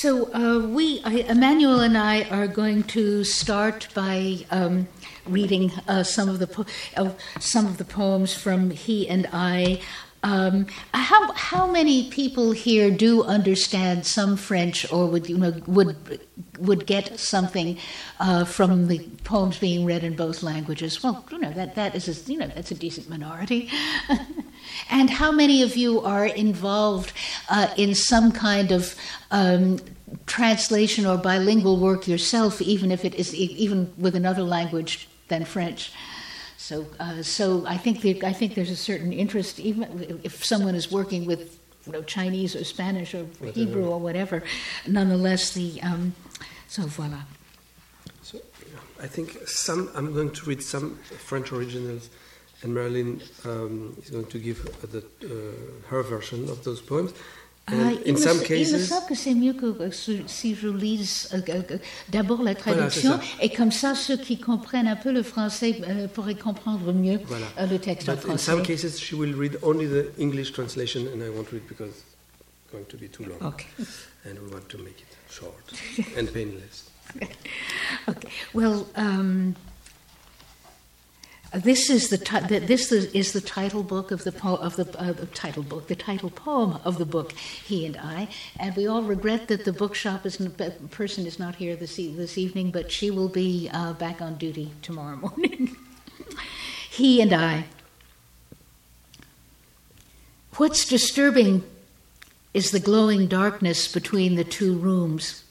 So, uh, we, I, Emmanuel and I, are going to start by um, reading uh, some of the po- uh, some of the poems from he and I. Um, how how many people here do understand some French, or would you know would would get something uh, from the poems being read in both languages? Well, you know that that is a, you know that's a decent minority. and how many of you are involved uh, in some kind of um, translation or bilingual work yourself, even if it is even with another language than French? So, uh, so I think there, I think there's a certain interest, even if someone is working with you know, Chinese or Spanish or whatever. Hebrew or whatever. Nonetheless, the um, so voila. So, I think some. I'm going to read some French originals, and Marilyn um, is going to give the, uh, her version of those poems. Ah, in some cases, il me semble que c'est mieux que si je lise euh, d'abord la traduction voilà, et comme ça ceux qui comprennent un peu le français euh, pourraient comprendre mieux voilà. euh, le texte But en français. In some cases, she will read only the English translation, and I won't read because it's going to be too long. Okay. And we want to make it short and painless. okay. Well. Um, this is the ti- this is the title book of the po- of the, uh, title book, the title poem of the book. He and I, and we all regret that the bookshop is person is not here this e- this evening, but she will be uh, back on duty tomorrow morning. he and I. What's disturbing is the glowing darkness between the two rooms.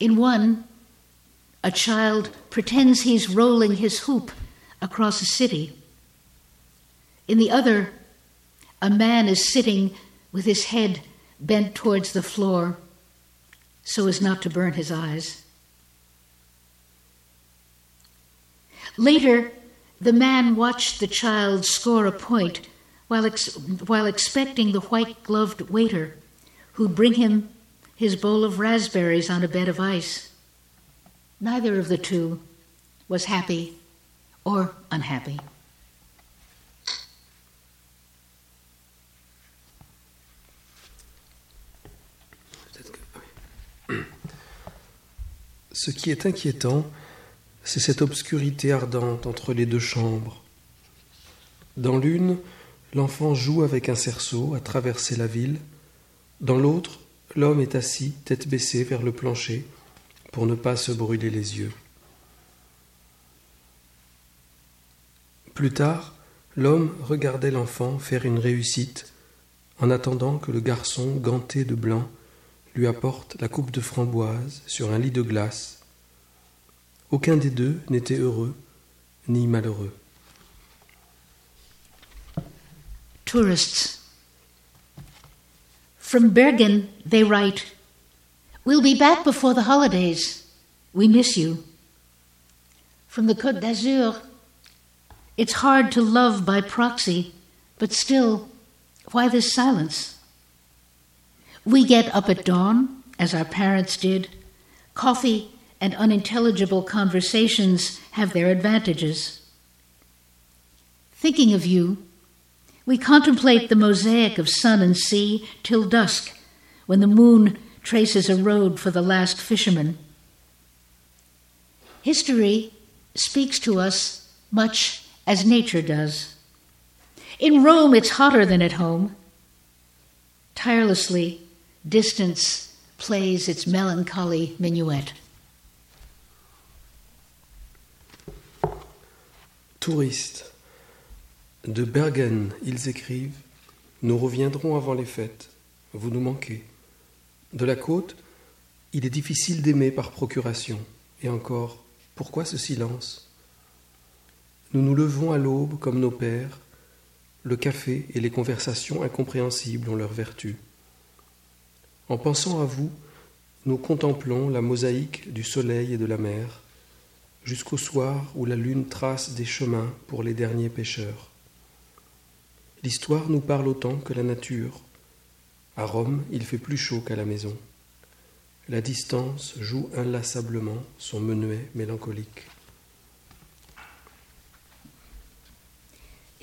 In one, a child pretends he's rolling his hoop across a city. In the other, a man is sitting with his head bent towards the floor so as not to burn his eyes. Later, the man watched the child score a point while, ex- while expecting the white gloved waiter who'd bring him his bowl of raspberries on a bed of ice. Neither of the two was happy or unhappy? Ce qui est inquiétant, c'est cette obscurité ardente entre les deux chambres. Dans l'une, l'enfant joue avec un cerceau à traverser la ville. Dans l'autre, l'homme est assis, tête baissée vers le plancher, pour ne pas se brûler les yeux. Plus tard, l'homme regardait l'enfant faire une réussite en attendant que le garçon, ganté de blanc, lui apporte la coupe de framboise sur un lit de glace. Aucun des deux n'était heureux ni malheureux. Tourists. From Bergen, they write, We'll be back before the holidays. We miss you. From the Côte d'Azur, it's hard to love by proxy, but still, why this silence? We get up at dawn, as our parents did. Coffee and unintelligible conversations have their advantages. Thinking of you, we contemplate the mosaic of sun and sea till dusk, when the moon traces a road for the last fisherman. History speaks to us much as nature does. In Rome, it's hotter than at home. Tirelessly, distance plays its melancholy minuet. Touristes. De Bergen, ils écrivent Nous reviendrons avant les fêtes. Vous nous manquez. De la côte, il est difficile d'aimer par procuration. Et encore, pourquoi ce silence? Nous nous levons à l'aube comme nos pères. Le café et les conversations incompréhensibles ont leur vertu. En pensant à vous, nous contemplons la mosaïque du soleil et de la mer, jusqu'au soir où la lune trace des chemins pour les derniers pêcheurs. L'histoire nous parle autant que la nature. À Rome, il fait plus chaud qu'à la maison. La distance joue inlassablement son menuet mélancolique.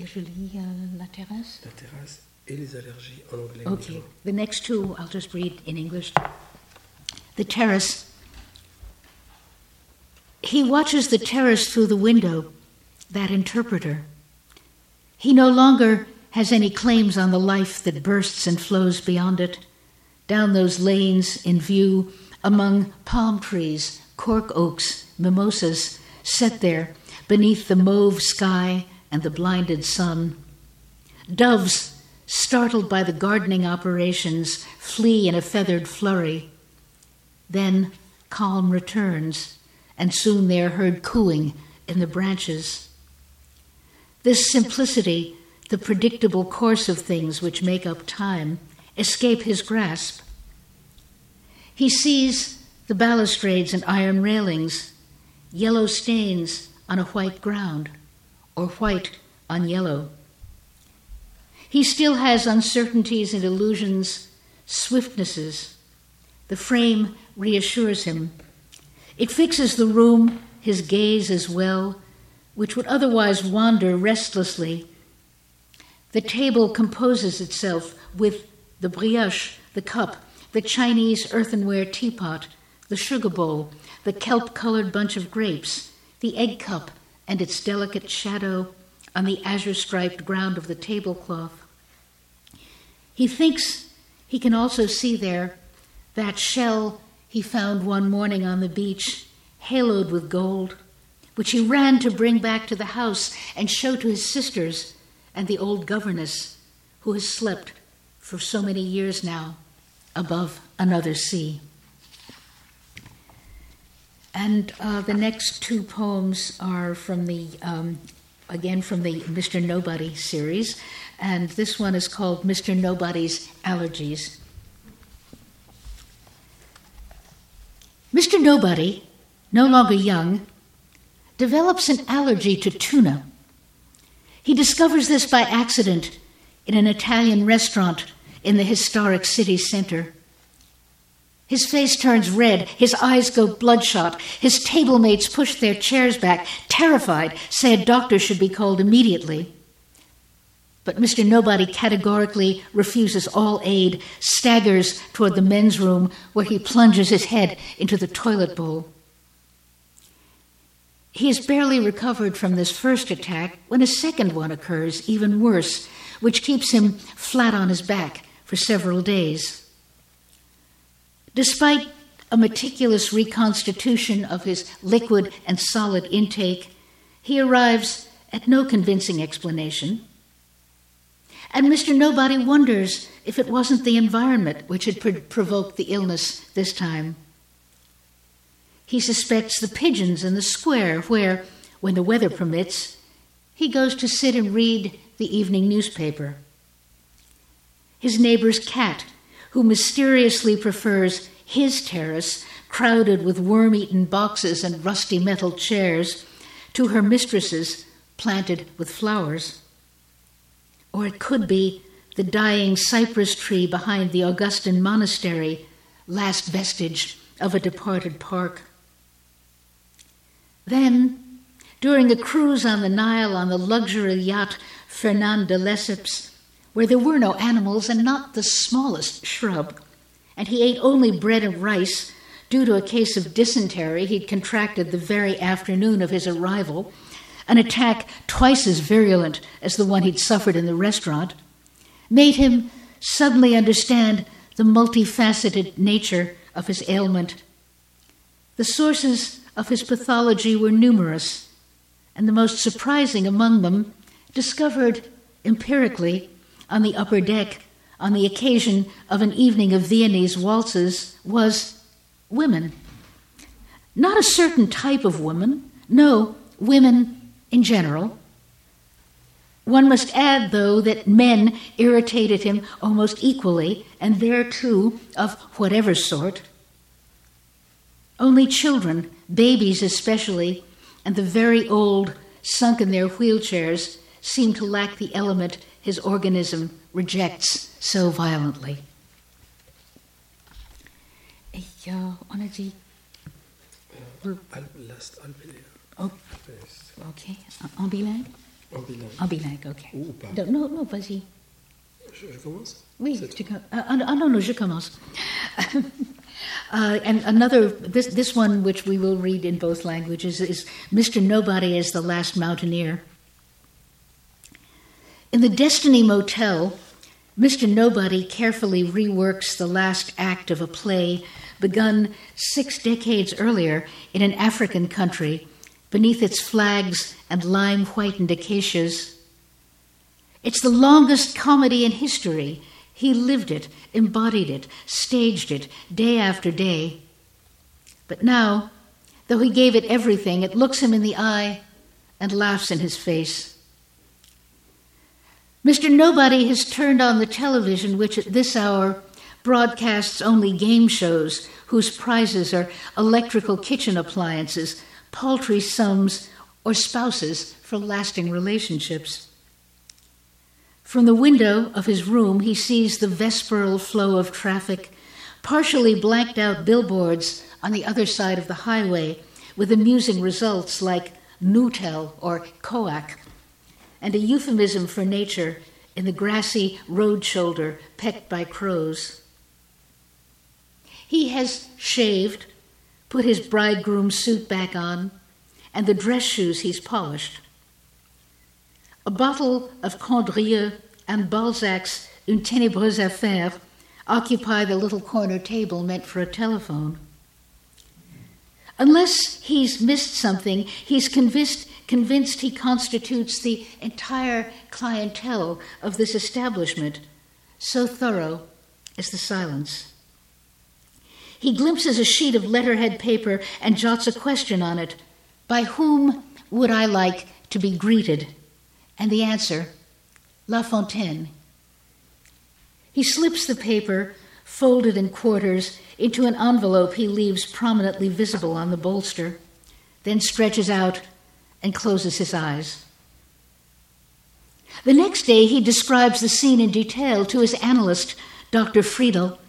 Et je lis euh, la terrasse. La terrasse. et les allergies en anglais. Okay, the next two I'll just read in English. The terrace. He watches the terrace through the window, that interpreter. He no longer has any claims on the life that bursts and flows beyond it, down those lanes in view among palm trees, cork oaks, mimosas, set there beneath the mauve sky and the blinded sun. Doves, startled by the gardening operations, flee in a feathered flurry. Then calm returns, and soon they are heard cooing in the branches. This simplicity, the predictable course of things which make up time, escape his grasp. He sees the balustrades and iron railings, yellow stains on a white ground, or white on yellow. He still has uncertainties and illusions, swiftnesses. The frame reassures him. It fixes the room, his gaze as well, which would otherwise wander restlessly. The table composes itself with the brioche, the cup, the Chinese earthenware teapot, the sugar bowl, the kelp colored bunch of grapes, the egg cup and its delicate shadow on the azure striped ground of the tablecloth. He thinks he can also see there that shell he found one morning on the beach, haloed with gold which he ran to bring back to the house and show to his sisters and the old governess who has slept for so many years now above another sea. And uh, the next two poems are from the, um, again, from the Mr. Nobody series. And this one is called Mr. Nobody's Allergies. Mr. Nobody, no longer young, develops an allergy to tuna. He discovers this by accident in an Italian restaurant in the historic city center. His face turns red, his eyes go bloodshot, his table mates push their chairs back, terrified, say a doctor should be called immediately. But Mr. Nobody categorically refuses all aid, staggers toward the men's room where he plunges his head into the toilet bowl. He is barely recovered from this first attack when a second one occurs, even worse, which keeps him flat on his back for several days. Despite a meticulous reconstitution of his liquid and solid intake, he arrives at no convincing explanation. And Mr. Nobody wonders if it wasn't the environment which had provoked the illness this time. He suspects the pigeons in the square, where, when the weather permits, he goes to sit and read the evening newspaper. His neighbor's cat, who mysteriously prefers his terrace, crowded with worm eaten boxes and rusty metal chairs, to her mistress's, planted with flowers. Or it could be the dying cypress tree behind the Augustine monastery, last vestige of a departed park. Then, during a cruise on the Nile on the luxury yacht Fernand de Lesseps, where there were no animals and not the smallest shrub, and he ate only bread and rice. Due to a case of dysentery he'd contracted the very afternoon of his arrival, an attack twice as virulent as the one he'd suffered in the restaurant, made him suddenly understand the multifaceted nature of his ailment. The sources of his pathology were numerous, and the most surprising among them, discovered empirically on the upper deck on the occasion of an evening of Viennese waltzes, was women. Not a certain type of woman, no, women in general. One must add, though, that men irritated him almost equally, and there too of whatever sort. Only children, babies especially, and the very old, sunk in their wheelchairs, seemed to lack the element his organism rejects so violently. Ja, on a dit. Oh, ok. En bilingue? En bilingue. En bilingue, ok. Ou pas. Non, non, vas-y. Je, je commence Oui, tu com- ah, ah, non, non, je commence. uh, and another, this, this one, which we will read in both languages, is Mr. Nobody as the Last Mountaineer. In the Destiny Motel, Mr. Nobody carefully reworks the last act of a play begun six decades earlier in an African country beneath its flags and lime whitened acacias. It's the longest comedy in history. He lived it, embodied it, staged it, day after day. But now, though he gave it everything, it looks him in the eye and laughs in his face. Mr. Nobody has turned on the television, which at this hour broadcasts only game shows whose prizes are electrical kitchen appliances, paltry sums, or spouses for lasting relationships. From the window of his room, he sees the vesperal flow of traffic, partially blanked out billboards on the other side of the highway with amusing results like Nutel or Coac, and a euphemism for nature in the grassy road shoulder pecked by crows. He has shaved, put his bridegroom suit back on, and the dress shoes he's polished. A bottle of Condrieu and Balzac's Une ténébreuse affaire occupy the little corner table meant for a telephone. Unless he's missed something, he's convinced, convinced he constitutes the entire clientele of this establishment. So thorough is the silence. He glimpses a sheet of letterhead paper and jots a question on it By whom would I like to be greeted? And the answer La Fontaine. He slips the paper, folded in quarters, into an envelope he leaves prominently visible on the bolster, then stretches out and closes his eyes. The next day, he describes the scene in detail to his analyst, Dr. Friedel,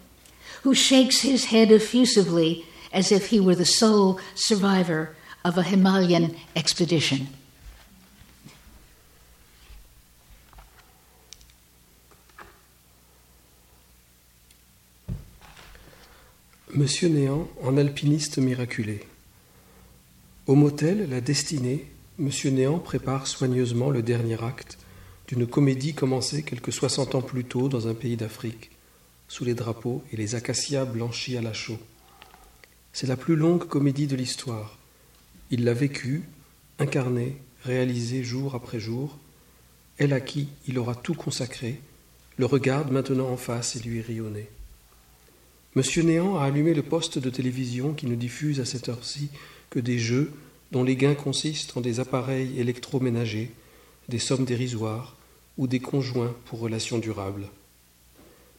who shakes his head effusively as if he were the sole survivor of a Himalayan expedition. Monsieur Néant en alpiniste miraculé. Au motel La Destinée, Monsieur Néant prépare soigneusement le dernier acte d'une comédie commencée quelques soixante ans plus tôt dans un pays d'Afrique, sous les drapeaux et les acacias blanchis à la chaux. C'est la plus longue comédie de l'histoire. Il l'a vécue, incarnée, réalisée jour après jour. Elle à qui il aura tout consacré, le regarde maintenant en face et lui rit. Monsieur Néant a allumé le poste de télévision qui ne diffuse à cette heure-ci que des jeux dont les gains consistent en des appareils électroménagers, des sommes dérisoires ou des conjoints pour relations durables.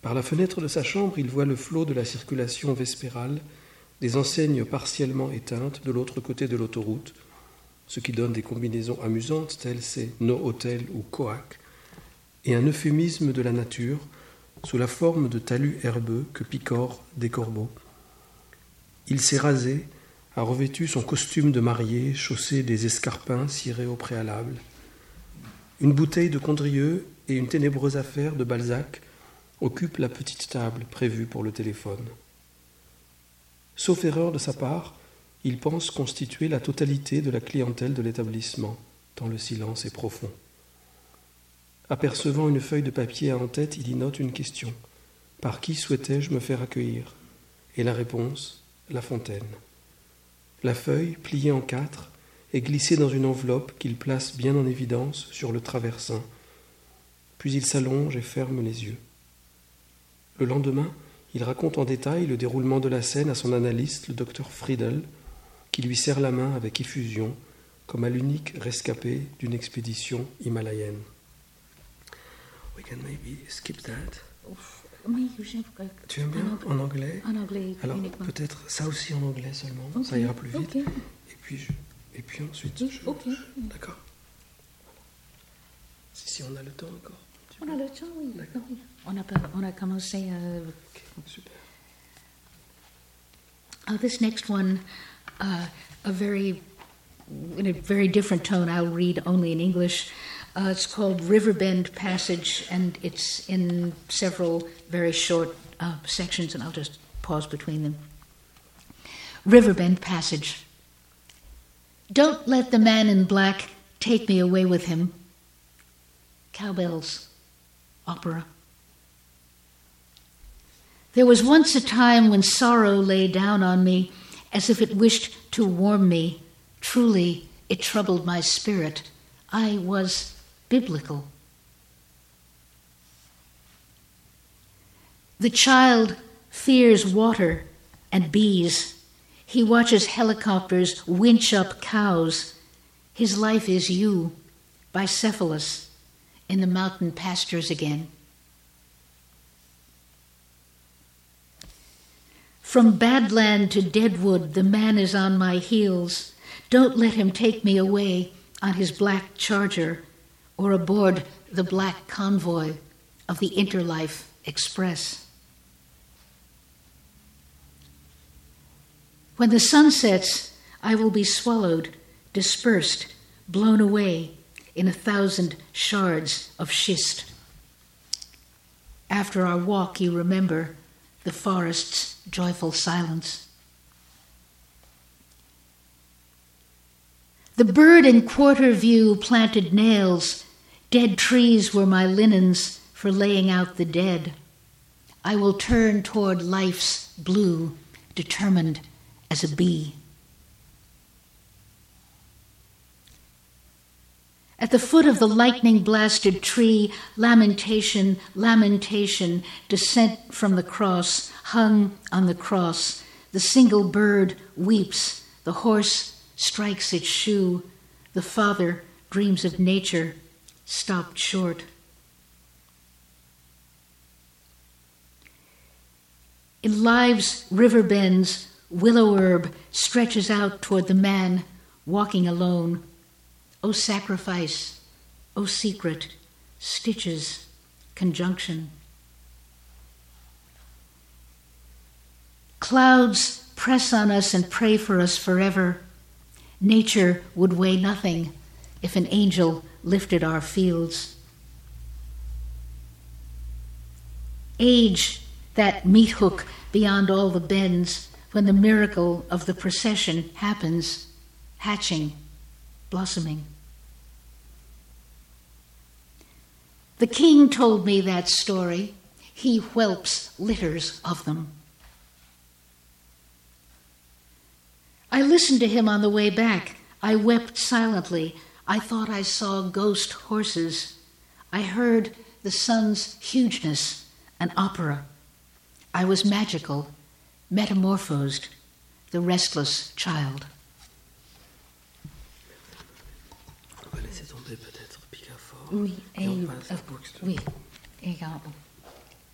Par la fenêtre de sa chambre, il voit le flot de la circulation vespérale, des enseignes partiellement éteintes de l'autre côté de l'autoroute, ce qui donne des combinaisons amusantes telles ces No Hotel ou Coac, et un euphémisme de la nature sous la forme de talus herbeux que picorent des corbeaux. Il s'est rasé, a revêtu son costume de marié, chaussé des escarpins cirés au préalable. Une bouteille de Condrieu et une ténébreuse affaire de Balzac occupent la petite table prévue pour le téléphone. Sauf erreur de sa part, il pense constituer la totalité de la clientèle de l'établissement, tant le silence est profond. Apercevant une feuille de papier en tête, il y note une question. Par qui souhaitais-je me faire accueillir? Et la réponse, La Fontaine. La feuille, pliée en quatre, est glissée dans une enveloppe qu'il place bien en évidence sur le traversin. Puis il s'allonge et ferme les yeux. Le lendemain, il raconte en détail le déroulement de la scène à son analyste, le docteur Friedel, qui lui serre la main avec effusion, comme à l'unique rescapé d'une expédition himalayenne. We can maybe skip that. Oui, j'aime Tu aimes bien en anglais en anglais Alors peut-être ça aussi en anglais seulement, ça ira plus vite. Et puis je- et puis ensuite, Ok, je- ok. d'accord. Si, si on a le temps encore. On a le temps, oui. D'accord. oui. On a, on a commencé. euh, Ok, super. Uh, this next one, uh, a very, in a very different tone. I'll read only in English. Uh, it's called Riverbend Passage, and it's in several very short uh, sections, and I'll just pause between them. Riverbend Passage. Don't let the man in black take me away with him. Cowbells, opera. There was once a time when sorrow lay down on me as if it wished to warm me. Truly, it troubled my spirit. I was biblical. The child fears water and bees. He watches helicopters winch up cows. His life is you, Bicephalus, in the mountain pastures again. From Badland to Deadwood, the man is on my heels. Don't let him take me away on his black charger or aboard the black convoy of the Interlife Express. When the sun sets, I will be swallowed, dispersed, blown away in a thousand shards of schist. After our walk, you remember the forest's joyful silence. The bird in quarter view planted nails. Dead trees were my linens for laying out the dead. I will turn toward life's blue, determined as a bee. At the foot of the lightning blasted tree, lamentation, lamentation, descent from the cross, hung on the cross. The single bird weeps, the horse strikes its shoe, the father dreams of nature, stopped short. In life's river bends, willow herb stretches out toward the man walking alone O sacrifice, O secret, stitches, conjunction. Clouds press on us and pray for us forever. Nature would weigh nothing if an angel lifted our fields. Age, that meat hook beyond all the bends, when the miracle of the procession happens, hatching, blossoming. The king told me that story. He whelps litters of them. I listened to him on the way back. I wept silently. I thought I saw ghost horses. I heard the sun's hugeness, an opera. I was magical, metamorphosed, the restless child. Oui, et, euh, oui, également.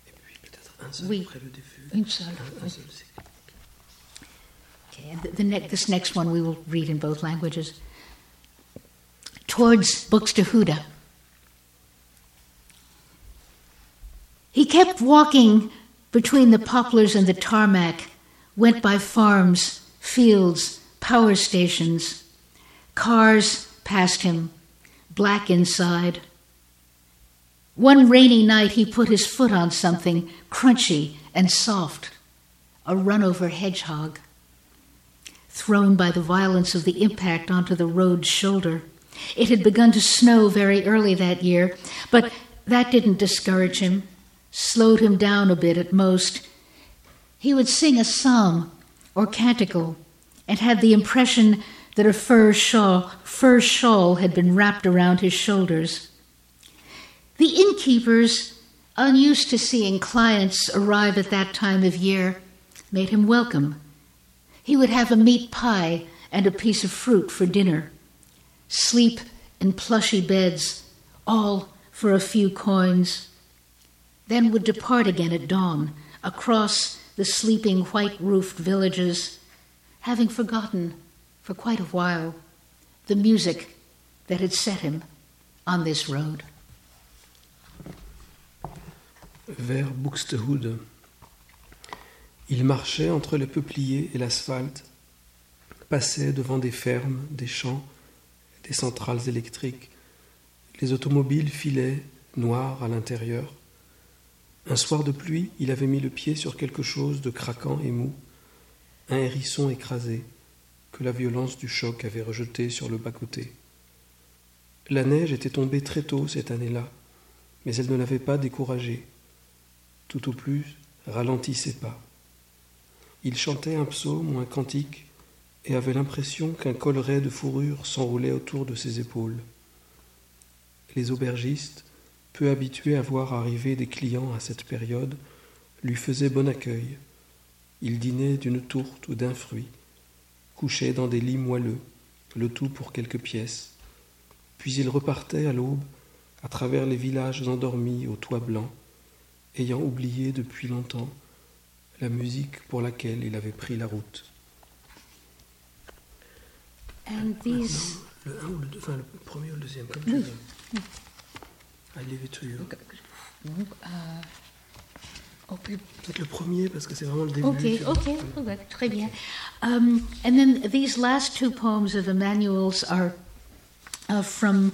Et puis peut-être un seul Oui. après le début. Une seule, Un, un oui. seul, Okay, the, the ne- this next one we will read in both languages. Towards Buxtehude. He kept walking between the poplars and the tarmac, went by farms, fields, power stations. Cars passed him, black inside. One rainy night, he put his foot on something crunchy and soft a runover hedgehog thrown by the violence of the impact onto the road's shoulder. It had begun to snow very early that year, but that didn't discourage him, slowed him down a bit at most. He would sing a psalm or canticle and had the impression that a fur shawl, fur shawl had been wrapped around his shoulders. The innkeepers, unused to seeing clients arrive at that time of year, made him welcome. He would have a meat pie and a piece of fruit for dinner, sleep in plushy beds, all for a few coins, then would depart again at dawn across the sleeping white roofed villages, having forgotten for quite a while the music that had set him on this road. vers Buxtehude. Il marchait entre les peupliers et l'asphalte, passait devant des fermes, des champs, des centrales électriques. Les automobiles filaient, noirs à l'intérieur. Un soir de pluie, il avait mis le pied sur quelque chose de craquant et mou, un hérisson écrasé que la violence du choc avait rejeté sur le bas-côté. La neige était tombée très tôt cette année-là, mais elle ne l'avait pas découragé. Tout au plus, ralentissait pas. Il chantait un psaume ou un cantique et avait l'impression qu'un collet de fourrure s'enroulait autour de ses épaules. Les aubergistes, peu habitués à voir arriver des clients à cette période, lui faisaient bon accueil. Il dînait d'une tourte ou d'un fruit, couchait dans des lits moelleux, le tout pour quelques pièces. Puis il repartait à l'aube à travers les villages endormis aux toits blancs, ayant oublié depuis longtemps la musique pour laquelle il avait pris la route. And these. Le 1 ou le 2, enfin le premier ou le deuxième, comme tu veux. I leave it to you. Uh, oh, puis- Peut-être le premier parce que c'est vraiment le début. Ok, ok, très bien. Um, and then these last two poems of Emmanuel's are uh, from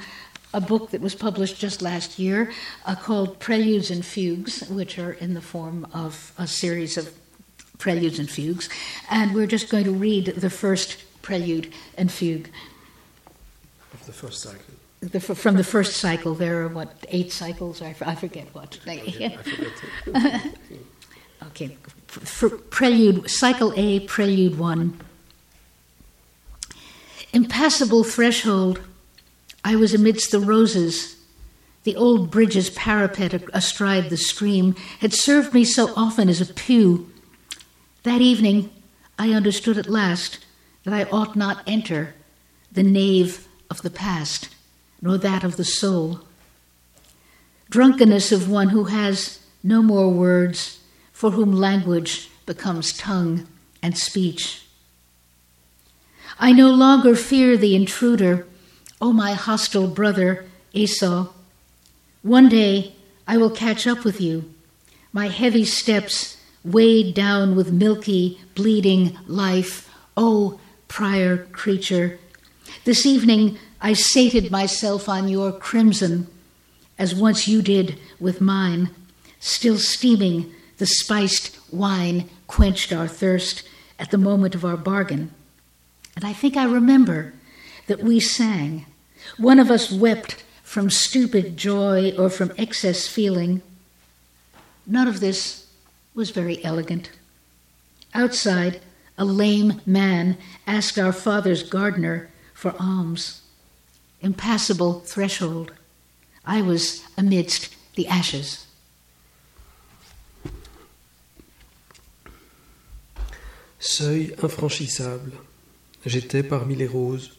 a book that was published just last year uh, called Preludes and Fugues, which are in the form of a series of preludes and fugues. And we're just going to read the first prelude and fugue. Of the first cycle. The, from the first cycle, there are what, eight cycles? I, I forget what. I forget it. Okay, for prelude, cycle A, prelude one. Impassable threshold, I was amidst the roses. The old bridge's parapet astride the stream had served me so often as a pew. That evening, I understood at last that I ought not enter the nave of the past, nor that of the soul. Drunkenness of one who has no more words, for whom language becomes tongue and speech. I no longer fear the intruder, O my hostile brother Esau. One day I will catch up with you, my heavy steps weighed down with milky, bleeding life, O prior creature. This evening I sated myself on your crimson, as once you did with mine, still steaming the spiced wine quenched our thirst at the moment of our bargain. And I think I remember that we sang. One of us wept from stupid joy or from excess feeling. None of this was very elegant. Outside, a lame man asked our father's gardener for alms. Impassable threshold. I was amidst the ashes. Seuil infranchissable, j'étais parmi les roses.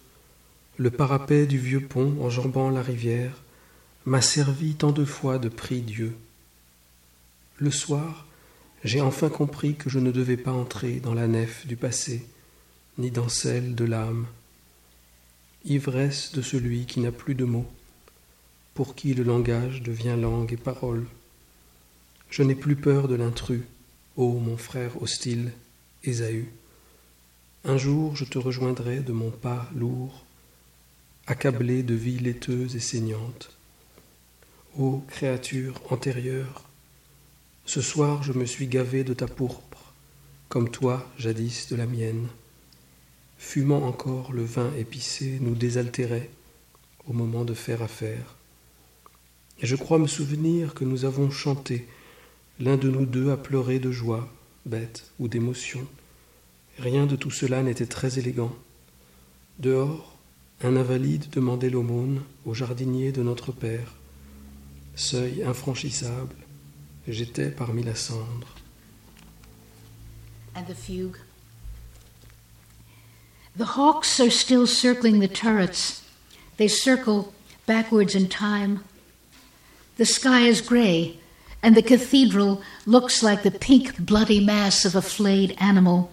Le parapet du vieux pont enjambant la rivière m'a servi tant de fois de prie Dieu. Le soir, j'ai enfin compris que je ne devais pas entrer dans la nef du passé, ni dans celle de l'âme. Ivresse de celui qui n'a plus de mots, pour qui le langage devient langue et parole. Je n'ai plus peur de l'intrus, ô mon frère hostile, Ésaü. Un jour je te rejoindrai de mon pas lourd, accablé de vie laiteuse et saignante. Ô créature antérieure, ce soir je me suis gavé de ta pourpre, comme toi jadis de la mienne. Fumant encore le vin épicé nous désaltérait au moment de faire affaire. Et je crois me souvenir que nous avons chanté, l'un de nous deux a pleuré de joie, bête ou d'émotion. Rien de tout cela n'était très élégant. Dehors, un invalide demandait l'aumône au jardinier de notre Père. Seuil infranchissable, j'étais parmi la cendre. And the fugue. The hawks are still circling the turrets. They circle backwards in time. The sky is gray, and the cathedral looks like the pink, bloody mass of a flayed animal.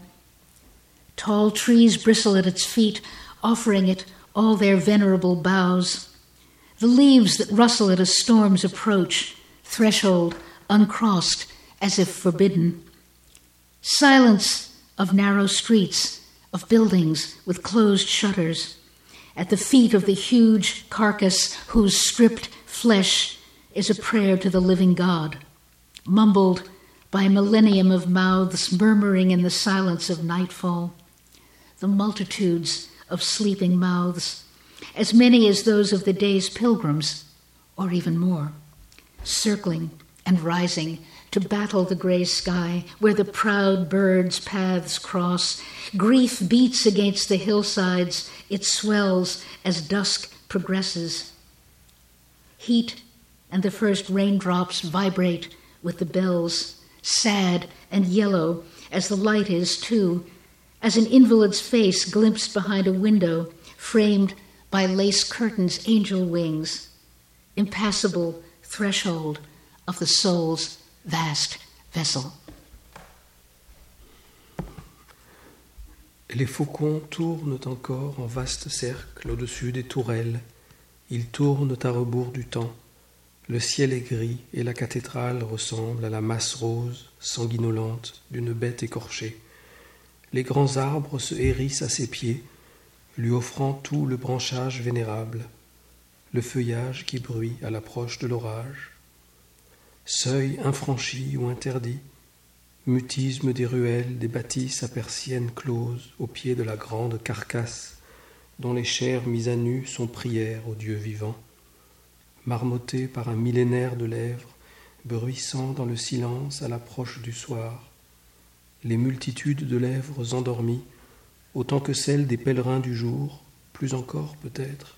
Tall trees bristle at its feet, offering it all their venerable boughs. The leaves that rustle at a storm's approach, threshold uncrossed as if forbidden. Silence of narrow streets, of buildings with closed shutters, at the feet of the huge carcass whose stripped flesh is a prayer to the living God, mumbled by a millennium of mouths murmuring in the silence of nightfall, the multitudes of sleeping mouths, as many as those of the day's pilgrims, or even more, circling and rising to battle the gray sky where the proud birds' paths cross. Grief beats against the hillsides, it swells as dusk progresses. Heat and the first raindrops vibrate with the bells, sad and yellow as the light is, too, as an invalid's face glimpsed behind a window framed by lace curtains, angel wings, impassable threshold of the soul's vast vessel. Les faucons tournent encore en vaste cercle au-dessus des tourelles. Ils tournent à rebours du temps. Le ciel est gris et la cathédrale ressemble à la masse rose, sanguinolente d'une bête écorchée. Les grands arbres se hérissent à ses pieds, lui offrant tout le branchage vénérable, le feuillage qui bruit à l'approche de l'orage. Seuil infranchi ou interdit, mutisme des ruelles, des bâtisses à persiennes closes au pied de la grande carcasse, dont les chairs mises à nu sont prières au Dieu vivant, marmottées par un millénaire de lèvres, bruissant dans le silence à l'approche du soir, les multitudes de lèvres endormies, autant que celles des pèlerins du jour, plus encore peut-être,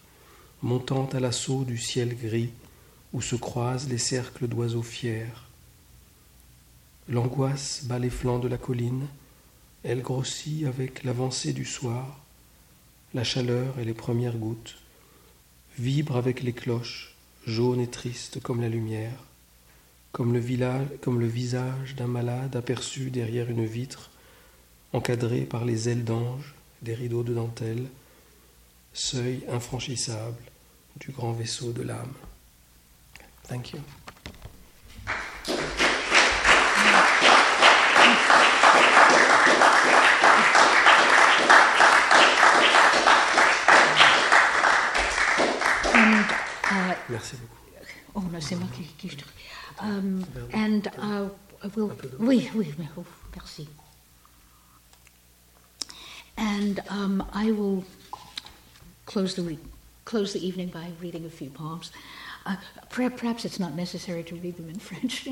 montant à l'assaut du ciel gris, où se croisent les cercles d'oiseaux fiers. L'angoisse bat les flancs de la colline, elle grossit avec l'avancée du soir, la chaleur et les premières gouttes, vibre avec les cloches, jaunes et tristes comme la lumière, comme le, village, comme le visage d'un malade aperçu derrière une vitre, encadré par les ailes d'ange des rideaux de dentelle, seuil infranchissable du grand vaisseau de l'âme. Thank you. And, uh, Merci beaucoup. Oh no, c'est moi qui, qui je- Um, and uh, we'll, oui, oui, oh, merci. And um, I will close the week, close the evening by reading a few poems. Uh, per- perhaps it's not necessary to read them in French.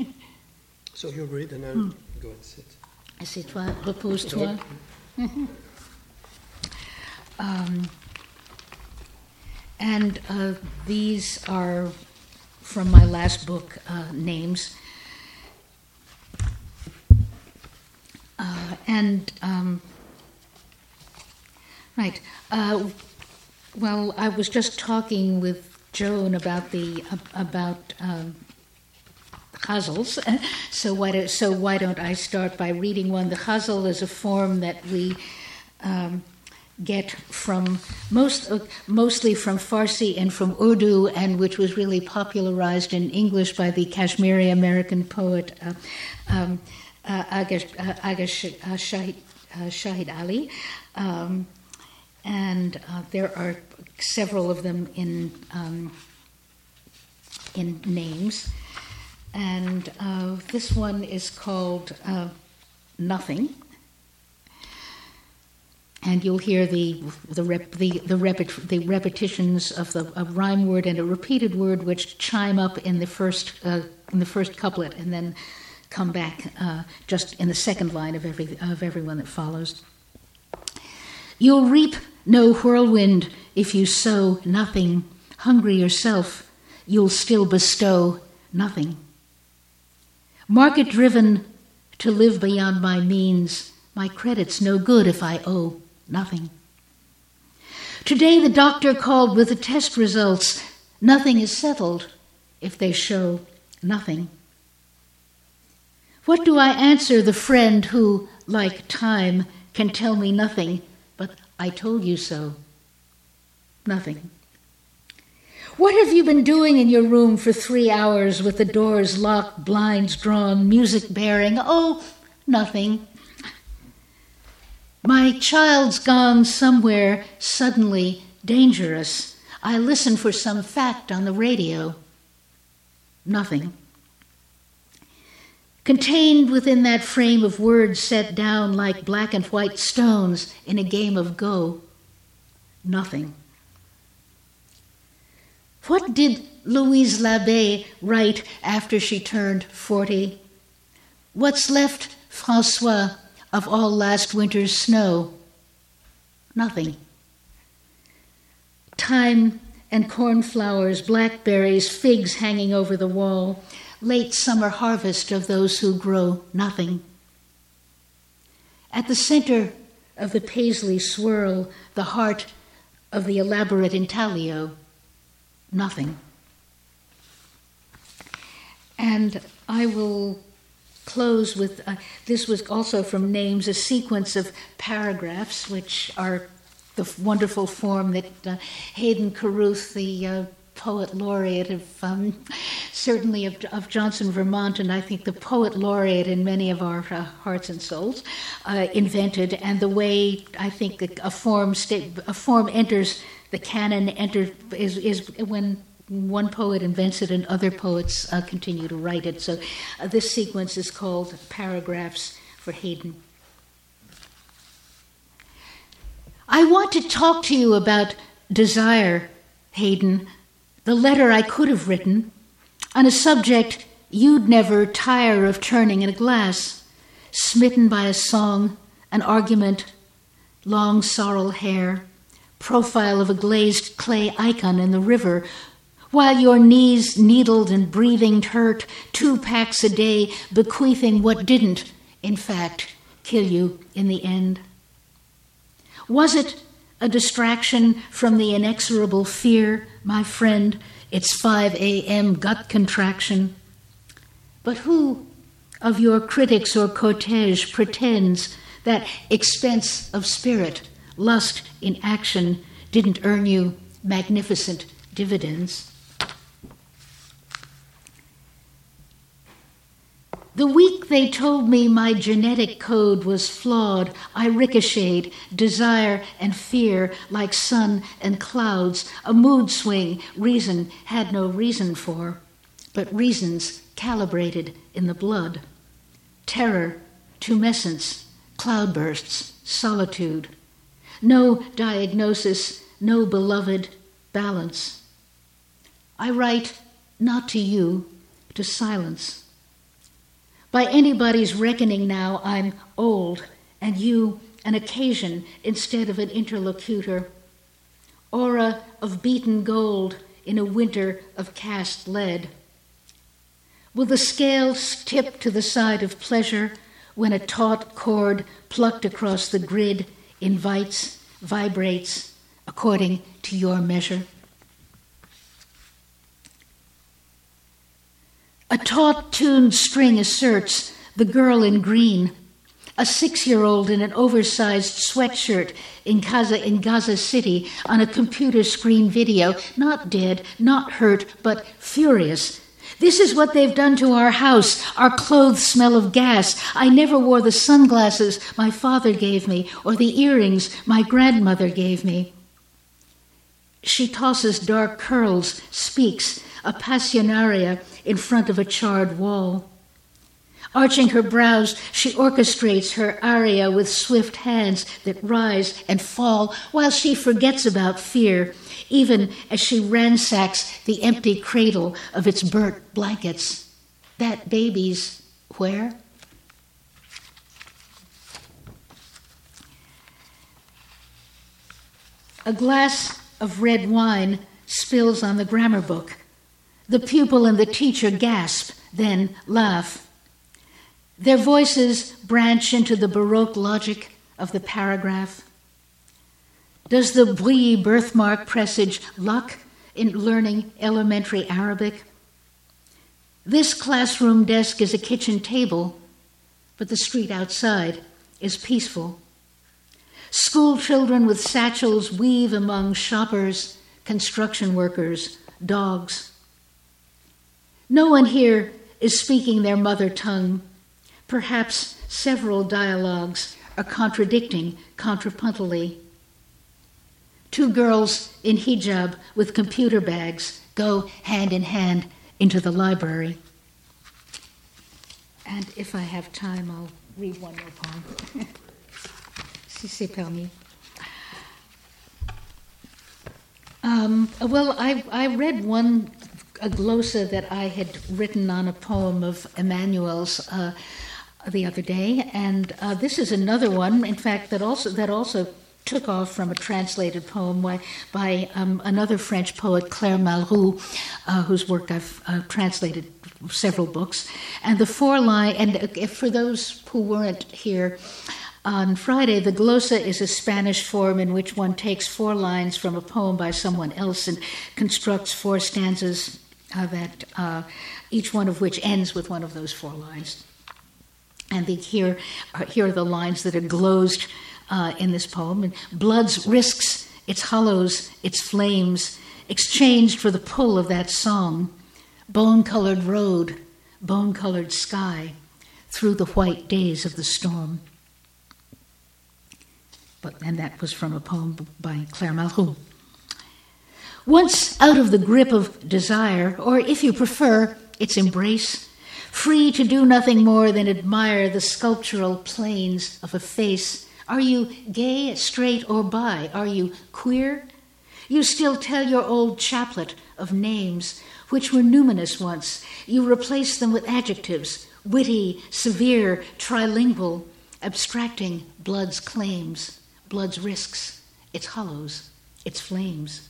So you read and I'll go and sit. Assieds-toi, repose-toi. Um, and uh, these are from my last book, uh, Names. Uh, and, um, right, uh, well, I was just talking with Joan about the, about um, ghazals. So why, do, so why don't I start by reading one? The ghazal is a form that we um, get from most, uh, mostly from Farsi and from Urdu, and which was really popularized in English by the Kashmiri American poet uh, um, uh, Agha, uh, Agha Sh- uh, Shahid, uh, Shahid Ali. Um, and there are several of them in um, in names. And this one is called Nothing. And you'll hear the the rep, the the, repet, the repetitions of the a rhyme word and a repeated word, which chime up in the first uh, in the first couplet, and then come back uh, just in the second line of every of everyone that follows. You'll reap no whirlwind if you sow nothing. Hungry yourself, you'll still bestow nothing. Market driven to live beyond my means, my credit's no good if I owe nothing. Today the doctor called with the test results. Nothing is settled if they show nothing. What do I answer the friend who, like time, can tell me nothing, but I told you so? Nothing. What have you been doing in your room for three hours with the doors locked, blinds drawn, music bearing? Oh, nothing. My child's gone somewhere, suddenly dangerous. I listen for some fact on the radio. Nothing. Contained within that frame of words set down like black and white stones in a game of Go. Nothing. What did Louise Labé write after she turned 40? What's left, Francois, of all last winter's snow? Nothing. Thyme and cornflowers, blackberries, figs hanging over the wall, late summer harvest of those who grow nothing. At the center of the paisley swirl, the heart of the elaborate intaglio, nothing. And I will close with uh, this was also from Names, a sequence of paragraphs, which are the wonderful form that uh, Hayden Carruth, the uh, poet laureate of um, certainly of, of, Johnson, Vermont, and I think the poet laureate in many of our uh, hearts and souls, uh, invented, and the way I think a, a form sta- a form enters the canon enters is, is when one poet invents it and other poets uh, continue to write it. So uh, this sequence is called Paragraphs for Hayden. I want to talk to you about desire, Hayden, the letter I could have written, on a subject you'd never tire of turning in a glass, smitten by a song, an argument, long sorrel hair, profile of a glazed clay icon in the river, while your knees needled and breathing hurt, two packs a day, bequeathing what didn't, in fact, kill you in the end. Was it a distraction from the inexorable fear, my friend, its 5 a.m. gut contraction? But who of your critics or cortege pretends that expense of spirit, lust in action, didn't earn you magnificent dividends? The week they told me my genetic code was flawed, I ricocheted, desire and fear like sun and clouds, a mood swing reason had no reason for, but reasons calibrated in the blood. Terror, tumescence, cloudbursts, solitude. No diagnosis, no beloved balance. I write not to you, to silence. By anybody's reckoning now, I'm old, and you an occasion instead of an interlocutor. Aura of beaten gold in a winter of cast lead. Will the scales tip to the side of pleasure when a taut cord plucked across the grid invites, vibrates according to your measure? A taut tuned string asserts the girl in green, a six year old in an oversized sweatshirt in Gaza, in Gaza City on a computer screen video, not dead, not hurt, but furious. This is what they've done to our house. Our clothes smell of gas. I never wore the sunglasses my father gave me or the earrings my grandmother gave me. She tosses dark curls, speaks, a passionaria in front of a charred wall. Arching her brows, she orchestrates her aria with swift hands that rise and fall while she forgets about fear, even as she ransacks the empty cradle of its burnt blankets. That baby's where? A glass of red wine spills on the grammar book. The pupil and the teacher gasp, then laugh. Their voices branch into the Baroque logic of the paragraph. Does the Bouilly birthmark presage luck in learning elementary Arabic? This classroom desk is a kitchen table, but the street outside is peaceful. School children with satchels weave among shoppers, construction workers, dogs. No one here is speaking their mother tongue. Perhaps several dialogues are contradicting contrapuntally. Two girls in hijab with computer bags go hand in hand into the library. And if I have time, I'll read one more poem. si c'est permis. Um, well, I, I read one a glossa that I had written on a poem of Emmanuel's uh, the other day, and uh, this is another one. In fact, that also that also took off from a translated poem by, by um, another French poet, Claire Malroux, uh, whose work I've uh, translated several books. And the four line, and uh, for those who weren't here, on Friday, the glossa is a Spanish form in which one takes four lines from a poem by someone else and constructs four stanzas uh, that uh, each one of which ends with one of those four lines. And the, here, are, here are the lines that are glozed uh, in this poem. And blood's risks, its hollows, its flames, exchanged for the pull of that song. Bone colored road, bone colored sky, through the white days of the storm. But, and that was from a poem by Claire Malroux. Once out of the grip of desire, or if you prefer, its embrace, free to do nothing more than admire the sculptural planes of a face, are you gay, straight, or bi? Are you queer? You still tell your old chaplet of names, which were numinous once. You replace them with adjectives witty, severe, trilingual, abstracting blood's claims blood's risks, its hollows, its flames.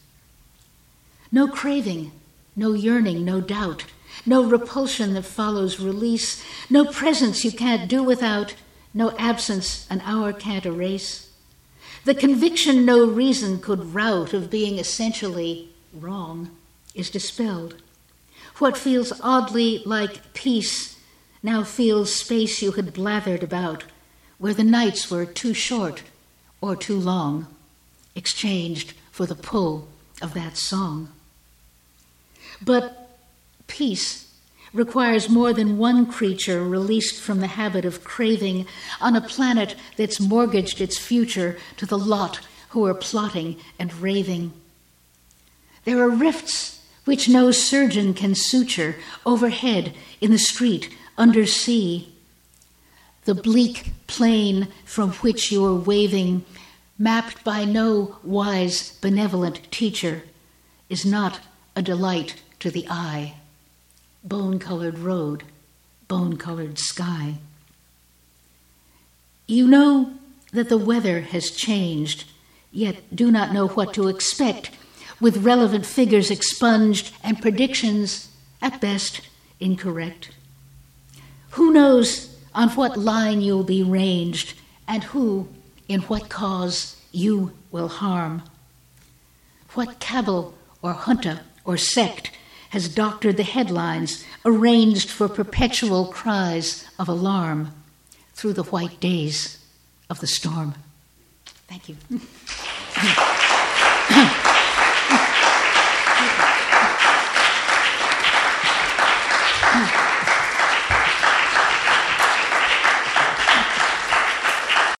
No craving, no yearning, no doubt, no repulsion that follows release, no presence you can't do without, no absence an hour can't erase. The conviction no reason could rout of being essentially wrong is dispelled. What feels oddly like peace now feels space you had blathered about, where the nights were too short or too long, exchanged for the pull of that song. But peace requires more than one creature released from the habit of craving on a planet that's mortgaged its future to the lot who are plotting and raving. There are rifts which no surgeon can suture overhead, in the street, under sea the bleak plain from which you are waving, mapped by no wise, benevolent teacher, is not a delight to the eye. Bone colored road, bone colored sky. You know that the weather has changed, yet do not know what to expect, with relevant figures expunged and predictions, at best, incorrect. Who knows on what line you'll be ranged, and who, in what cause, you will harm. What cabal or junta or sect has doctored the headlines arranged for perpetual cries of alarm through the white days of the storm? Thank you.